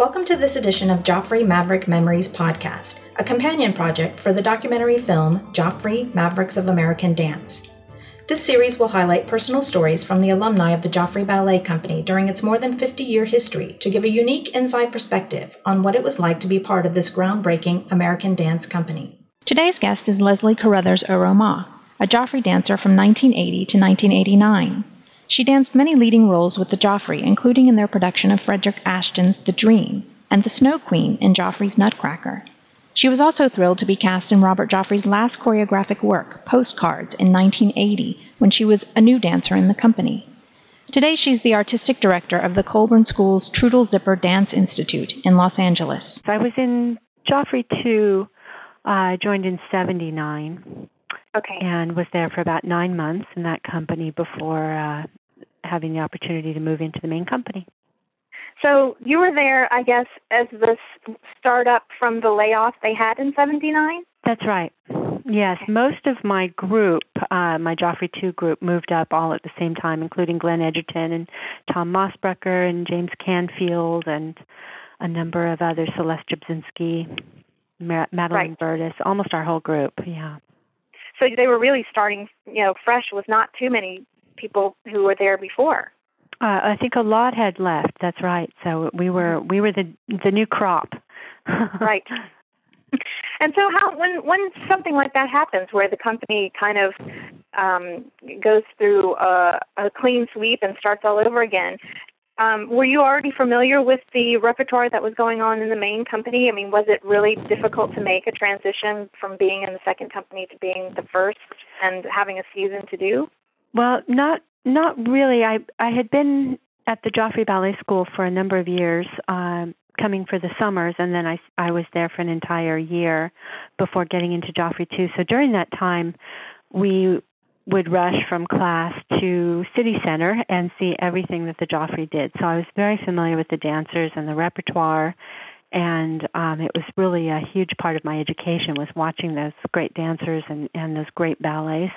Welcome to this edition of Joffrey Maverick Memories podcast, a companion project for the documentary film Joffrey Mavericks of American Dance. This series will highlight personal stories from the alumni of the Joffrey Ballet Company during its more than 50 year history to give a unique inside perspective on what it was like to be part of this groundbreaking American dance company. Today's guest is Leslie Carothers-Aromaa, a Joffrey dancer from 1980 to 1989. She danced many leading roles with the Joffrey, including in their production of Frederick Ashton's The Dream and the Snow Queen in Joffrey's Nutcracker. She was also thrilled to be cast in Robert Joffrey's last choreographic work, Postcards, in 1980, when she was a new dancer in the company. Today, she's the artistic director of the Colburn School's Trudl Zipper Dance Institute in Los Angeles. I was in Joffrey 2, I uh, joined in 79. Okay. And was there for about nine months in that company before uh, having the opportunity to move into the main company. So you were there, I guess, as the startup from the layoff they had in '79. That's right. Yes, most of my group, uh, my Joffrey 2 group, moved up all at the same time, including Glenn Edgerton and Tom Mossbrucker and James Canfield and a number of others, Celeste Jabzinski, Madeline right. Burtis, almost our whole group, yeah. So they were really starting, you know, fresh with not too many people who were there before. Uh, I think a lot had left. That's right. So we were we were the the new crop. right. And so, how when when something like that happens, where the company kind of um, goes through a, a clean sweep and starts all over again, um, were you already familiar with the repertoire that was going on in the main company? I mean, was it really difficult to make a transition from being in the second company to being the first and having a season to do? Well, not not really. I I had been at the Joffrey Ballet School for a number of years, um, coming for the summers, and then I I was there for an entire year before getting into Joffrey too. So during that time, we would rush from class to City Center and see everything that the Joffrey did. So I was very familiar with the dancers and the repertoire and um, it was really a huge part of my education was watching those great dancers and, and those great ballets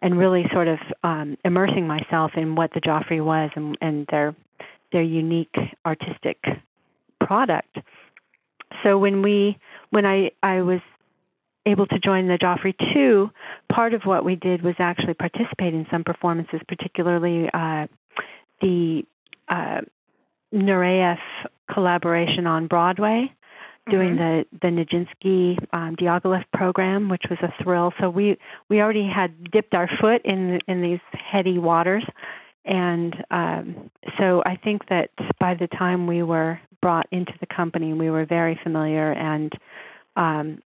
and really sort of um, immersing myself in what the Joffrey was and, and their their unique artistic product. So when we when I, I was able to join the Joffrey 2, part of what we did was actually participate in some performances, particularly uh, the uh, Nureyev collaboration on Broadway, doing mm-hmm. the the Nijinsky um, Diaghilev program, which was a thrill. So we we already had dipped our foot in in these heady waters, and um, so I think that by the time we were brought into the company, we were very familiar and um,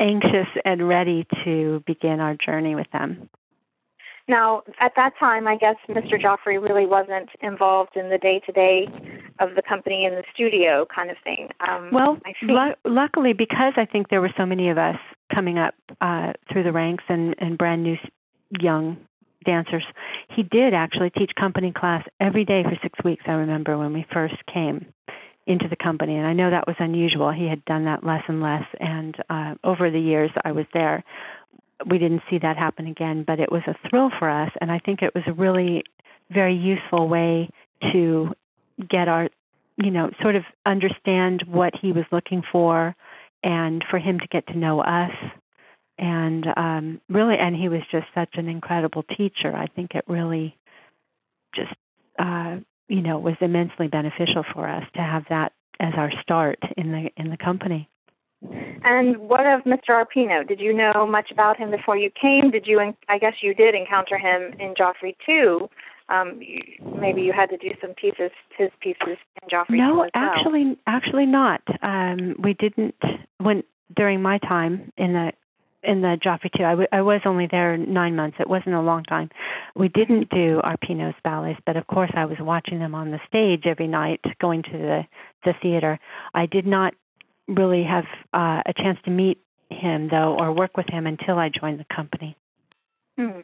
anxious and ready to begin our journey with them. Now, at that time, I guess Mr. Joffrey really wasn't involved in the day to day of the company in the studio kind of thing. Um, well, lu- luckily, because I think there were so many of us coming up uh, through the ranks and, and brand new young dancers, he did actually teach company class every day for six weeks. I remember when we first came into the company, and I know that was unusual. He had done that less and less, and uh, over the years I was there, we didn't see that happen again, but it was a thrill for us, and I think it was a really very useful way to get our, you know, sort of understand what he was looking for, and for him to get to know us, and um, really, and he was just such an incredible teacher. I think it really just, uh, you know, was immensely beneficial for us to have that as our start in the in the company. And what of Mr. Arpino? Did you know much about him before you came? Did you? I guess you did encounter him in Joffrey too. Um, maybe you had to do some pieces, his pieces in Joffrey. No, well. actually, actually not. Um, we didn't. When during my time in the in the Joffrey too, I, w- I was only there nine months. It wasn't a long time. We didn't do Arpino's ballets, but of course I was watching them on the stage every night, going to the the theater. I did not really have uh, a chance to meet him though or work with him until I joined the company. Hmm.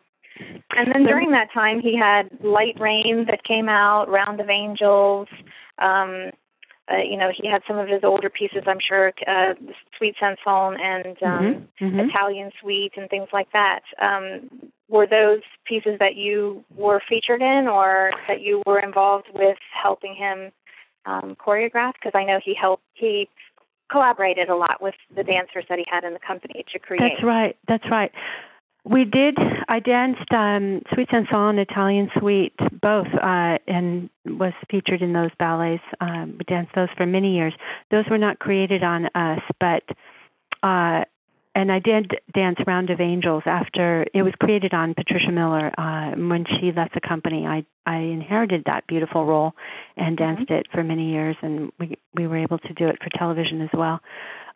And then during that time, he had Light Rain that came out, Round of Angels. Um, uh, you know, he had some of his older pieces, I'm sure, uh, Suite Saint-Saëns and um, mm-hmm. Mm-hmm. Italian Suite and things like that. Um, were those pieces that you were featured in or that you were involved with helping him um, choreographed? Because I know he helped he collaborated a lot with the dancers that he had in the company to create. That's right. That's right. We did. I danced um, Saint-Saëns and Italian Suite, both, uh, and was featured in those ballets. Um, we danced those for many years. Those were not created on us, but uh, and I did dance Round of Angels after it was created on Patricia Miller uh, when she left the company. I I inherited that beautiful role and mm-hmm. danced it for many years, and we we were able to do it for television as well.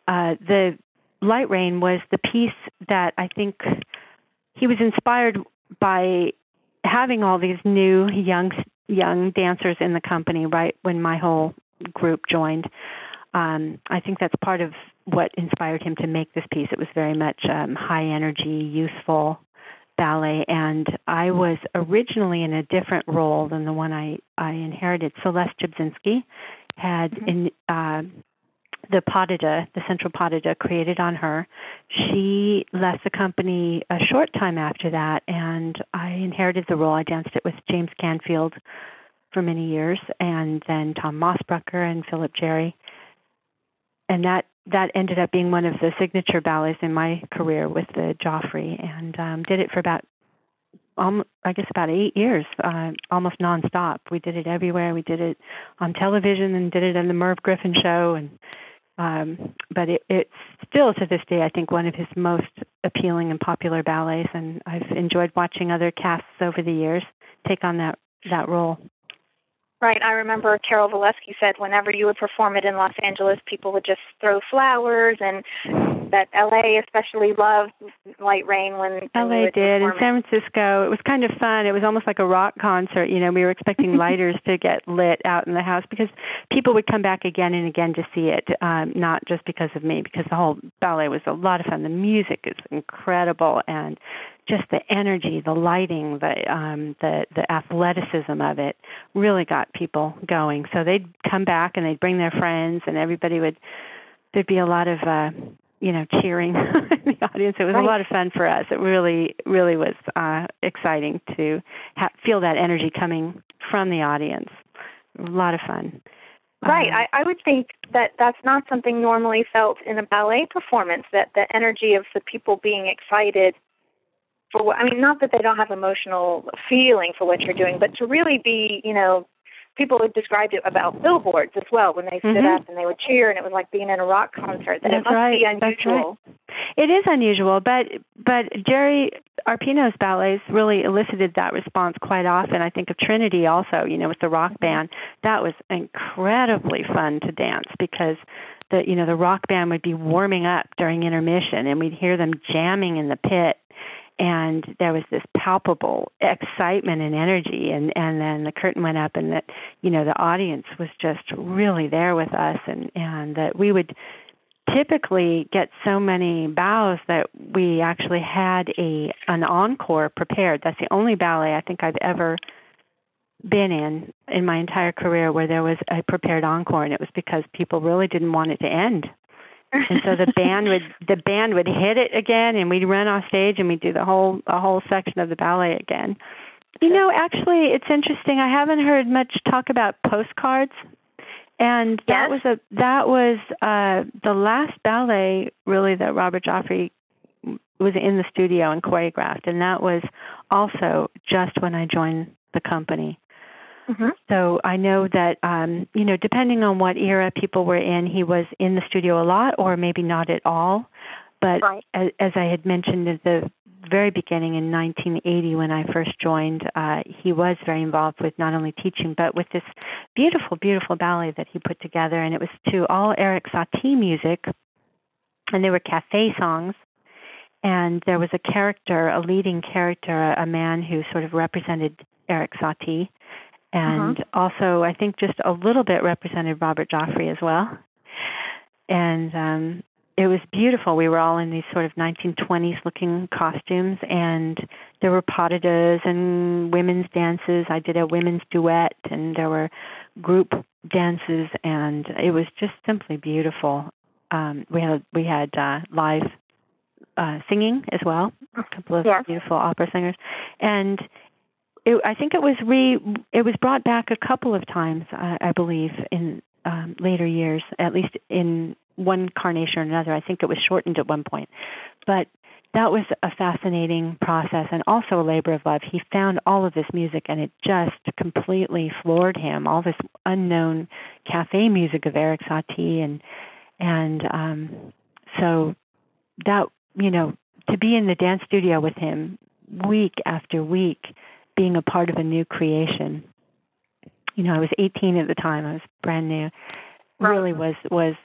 Uh, the Light Rain was the piece that I think he was inspired by having all these new young young dancers in the company right when my whole group joined. Um, I think that's part of what inspired him to make this piece. It was very much um, high energy, youthful ballet, and I was originally in a different role than the one I I inherited. Celeste Jabzinski had mm-hmm. in uh, the deux, the central deux created on her. She left the company a short time after that, and I inherited the role. I danced it with James Canfield for many years, and then Tom Mossbrucker and Philip Jerry. And that that ended up being one of the signature ballets in my career with the Joffrey, and um, did it for about um, I guess about eight years, uh, almost nonstop. We did it everywhere. We did it on television and did it on the Merv Griffin show, and um, but it, it's still to this day, I think, one of his most appealing and popular ballets, and I've enjoyed watching other casts over the years take on that that role. Right. I remember Carol Valleskey said whenever you would perform it in Los Angeles, people would just throw flowers, and that LA especially loved Light Rain when LA did. In San Francisco, it was kind of fun. It was almost like a rock concert. You know, we were expecting lighters to get lit out in the house because people would come back again and again to see it, um, not just because of me, because the whole ballet was a lot of fun. The music is incredible, and just the energy, the lighting, the um, the the athleticism of it really got people going. So they'd come back and they'd bring their friends, and everybody would. There'd be a lot of uh, you know cheering in the audience. It was right. a lot of fun for us. It really really was uh, exciting to ha- feel that energy coming from the audience. A lot of fun. Right. Um, I, I would think that that's not something normally felt in a ballet performance. That the energy of the people being excited for what I mean, not that they don't have emotional feeling for what you're doing, but to really be, you know, people have described it about billboards as well when they stood mm-hmm. up and they would cheer and it was like being in a rock concert. That That's it must right. be unusual. Right. It is unusual, but but Jerry Arpino's ballets really elicited that response quite often. I think of Trinity also, you know, with the rock mm-hmm. band. That was incredibly fun to dance because the you know the rock band would be warming up during intermission and we'd hear them jamming in the pit and there was this palpable excitement and energy. And and then the curtain went up and that you know the audience was just really there with us. And and that we would typically get so many bows that we actually had a an encore prepared. That's the only ballet i think i've ever been in in my entire career where there was a prepared encore. And it was because people really didn't want it to end and so the band would the band would hit it again and we'd run off stage and we'd do the whole a whole section of the ballet again. You know actually it's interesting i haven't heard much talk about postcards and that yes. was a that was uh the last ballet really that robert joffrey was in the studio and choreographed and that was also just when i joined the company Mm-hmm. So I know that um, you know, depending on what era people were in, he was in the studio a lot, or maybe not at all. But right. as, as I had mentioned at the very beginning in 1980 when I first joined, uh, he was very involved with not only teaching but with this beautiful, beautiful ballet that he put together, and it was to all Erik Satie music, and they were cafe songs. And there was a character, a leading character, a man who sort of represented Erik Satie. And uh-huh. also I think just a little bit represented Robert Joffrey as well. And um, it was beautiful. We were all in these sort of 1920s looking costumes, and there were pas de deux and women's dances. I did a women's duet, and there were group dances, and it was just simply beautiful. Um, we had we had uh, live uh, singing as well, a couple of yes. beautiful opera singers, and it, I think it was re it was brought back a couple of times, I, I believe, in um, later years, at least in one carnation or another. I think it was shortened at one point, but that was a fascinating process and also a labor of love. He found all of this music and it just completely floored him. All this unknown cafe music of Erik Satie and and um, so that you know to be in the dance studio with him week after week, being a part of a new creation. You know, I was 18 at the time. I was brand new. Really was was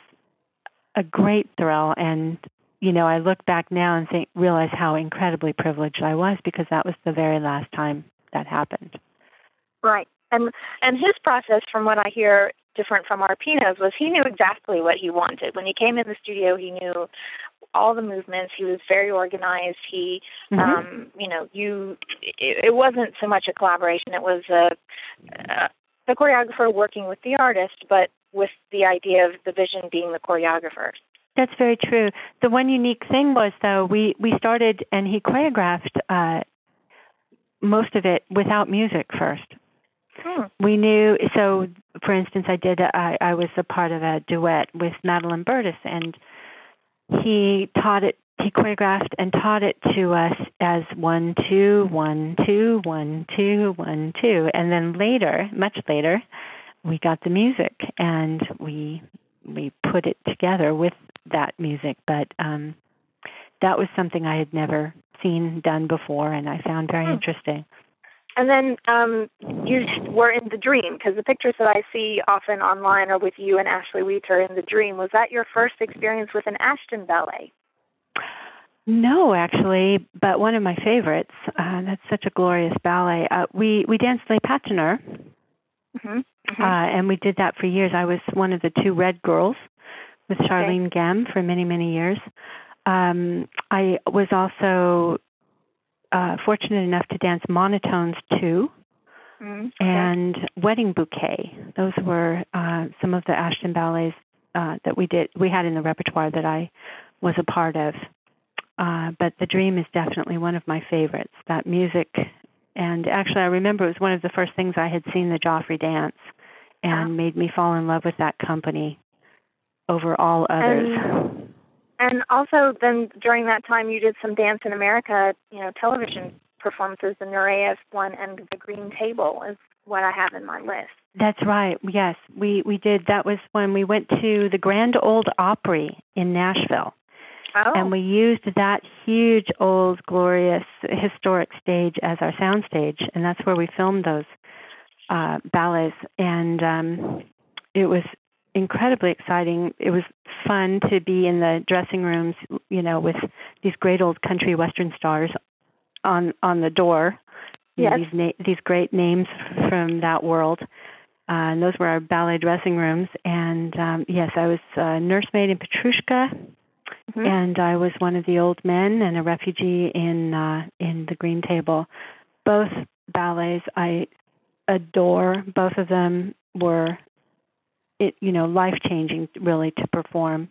a great thrill and you know, I look back now and think realize how incredibly privileged I was because that was the very last time that happened. Right. And and his process from what I hear different from Arpino's was he knew exactly what he wanted. When he came in the studio, he knew all the movements. He was very organized. He, mm-hmm. um, you know, you. It, it wasn't so much a collaboration. It was a, a the choreographer working with the artist, but with the idea of the vision being the choreographer. That's very true. The one unique thing was though we we started and he choreographed uh, most of it without music first. Hmm. We knew so. For instance, I did. I, I was a part of a duet with Madeline Burtis, and he taught it. He choreographed and taught it to us as one two one two one two one two, and then later, much later, we got the music and we we put it together with that music. But um, that was something I had never seen done before, and I found very hmm. interesting. And then um, you were in the dream because the pictures that I see often online are with you and Ashley Wheater in the dream. Was that your first experience with an Ashton ballet? No, actually, but one of my favorites. Uh, that's such a glorious ballet. Uh, we we danced Les Patineurs, mm-hmm. Mm-hmm. Uh, and we did that for years. I was one of the two red girls with Charlene okay. Gehm for many many years. Um, I was also uh, fortunate enough to dance monotones too, mm, okay. and wedding bouquet. Those were uh, some of the Ashton ballets uh, that we did. We had in the repertoire that I was a part of. Uh, but the dream is definitely one of my favorites. That music, and actually, I remember it was one of the first things I had seen the Joffrey dance, and made me fall in love with that company over all others. And and also, then during that time, you did some Dance in America, you know, television performances. The Nureyev one and the Green Table is what I have in my list. That's right. Yes, we we did. That was when we went to the Grand Ole Opry in Nashville. Oh. And we used that huge, old, glorious, historic stage as our sound stage, and that's where we filmed those uh, ballets. And um, it was incredibly exciting. It was fun to be in the dressing rooms, you know, with these great old country western stars on on the door. Yes. Know, these na- these great names from that world. Uh, and those were our ballet dressing rooms. And um, yes, I was a nursemaid in Petrushka, mm-hmm. and I was one of the old men and a refugee in uh, in the Green Table. Both ballets I adore. Both of them were it you know life changing really to perform.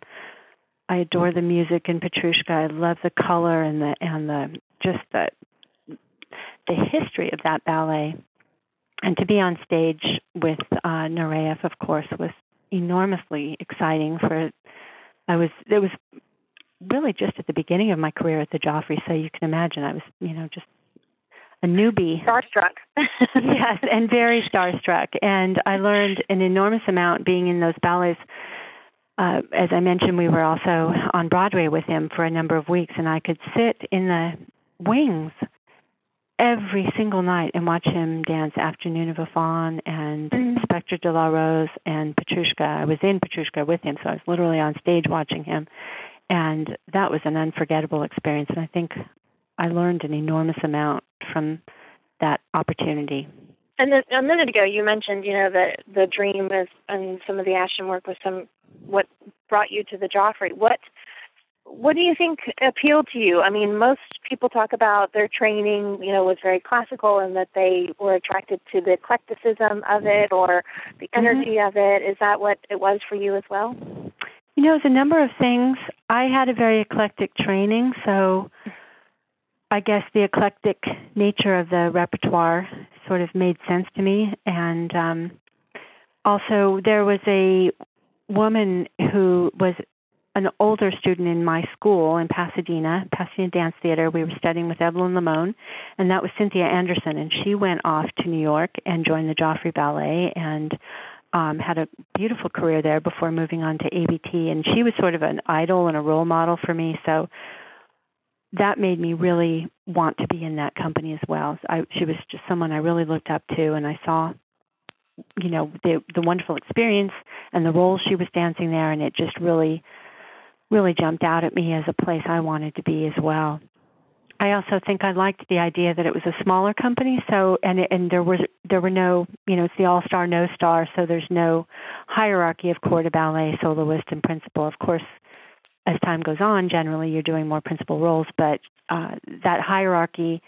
I adore the music in Petrushka. I love the color and the and the just the the history of that ballet. And to be on stage with uh, Nureyev, of course, was enormously exciting. For I was it was really just at the beginning of my career at the Joffrey, so you can imagine I was you know just a newbie. Starstruck. yes, and very starstruck. And I learned an enormous amount being in those ballets. Uh, as I mentioned, we were also on Broadway with him for a number of weeks, and I could sit in the wings every single night and watch him dance Afternoon of a Faun and mm. Spectre de la Rose and Petrushka. I was in Petrushka with him, so I was literally on stage watching him. And that was an unforgettable experience. And I think I learned an enormous amount from that opportunity. And then a minute ago, you mentioned, you know, that the dream is, and some of the Ashton work was some what brought you to the Joffrey. What what do you think appealed to you? I mean, most people talk about their training, you know, was very classical and that they were attracted to the eclecticism of it or the mm-hmm. energy mm-hmm. of it. Is that what it was for you as well? You know, it's a number of things. I had a very eclectic training, so I guess the eclectic nature of the repertoire sort of made sense to me. And um, also, there was a woman who was an older student in my school in Pasadena, Pasadena Dance Theater. We were studying with Evelyn LeMone, and that was Cynthia Anderson. And she went off to New York and joined the Joffrey Ballet and um, had a beautiful career there before moving on to ABT. And she was sort of an idol and a role model for me. So that made me really want to be in that company as well. I, she was just someone I really looked up to, and I saw, you know, the the wonderful experience and the role she was dancing there, and it just really, really jumped out at me as a place I wanted to be as well. I also think I liked the idea that it was a smaller company, so and and there was there were no you know it's the all star no star, so there's no hierarchy of corps de ballet, soloist, and principal. Of course, as time goes on, generally you're doing more principal roles, but uh, that hierarchy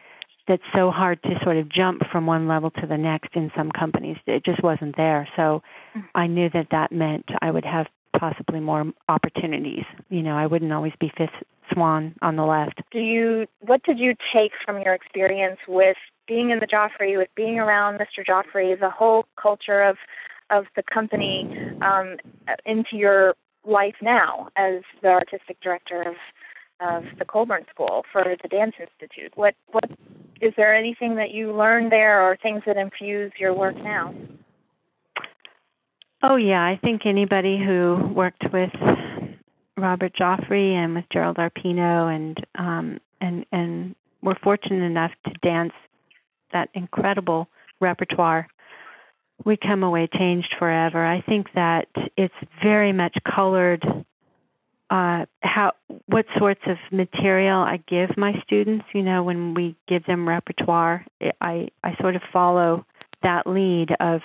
that's so hard to sort of jump from one level to the next in some companies, it just wasn't there. So mm-hmm. I knew that that meant I would have possibly more opportunities. You know, I wouldn't always be fifth swan on the left. Do you? What did you take from your experience with being in the Joffrey, with being around Mr. Joffrey, the whole culture of of the company um, into your life now as the artistic director of of the Colburn School for the Dance Institute. What what is there anything that you learned there, or things that infuse your work now? Oh yeah, I think anybody who worked with Robert Joffrey and with Gerald Arpino and um, and and were fortunate enough to dance that incredible repertoire we come away changed forever. I think that it's very much colored uh, how what sorts of material I give my students. You know, when we give them repertoire, I I sort of follow that lead of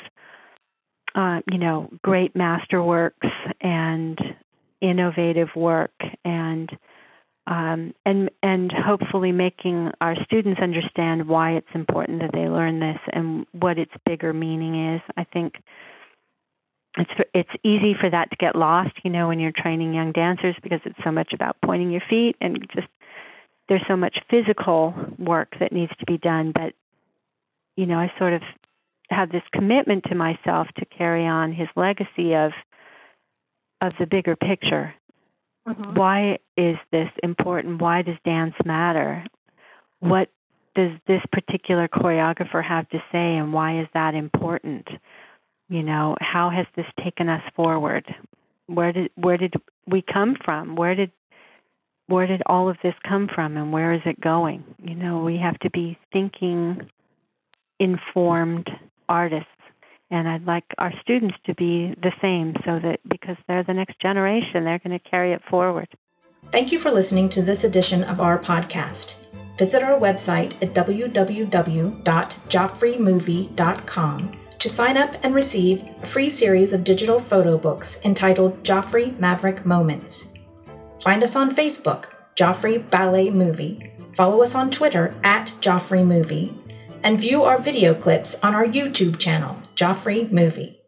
uh, you know great masterworks and innovative work and um, and and hopefully making our students understand why it's important that they learn this and what its bigger meaning is. I think it's it's easy for that to get lost, you know, when you're training young dancers because it's so much about pointing your feet and just there's so much physical work that needs to be done. But you know, I sort of have this commitment to myself to carry on his legacy of of the bigger picture Mm-hmm. Why is this important? Why does dance matter? What does this particular choreographer have to say, and why is that important? You know, how has this taken us forward? Where did where did we come from? Where did where did all of this come from, and where is it going? You know, we have to be thinking, informed artists and I'd like our students to be the same so that because they're the next generation, they're going to carry it forward. Thank you for listening to this edition of our podcast. Visit our website at www.joffreymovie.com to sign up and receive a free series of digital photo books entitled Joffrey Maverick Moments. Find us on Facebook, Joffrey Ballet Movie. Follow us on Twitter at Joffrey Movie and view our video clips on our YouTube channel, Joffrey Movie.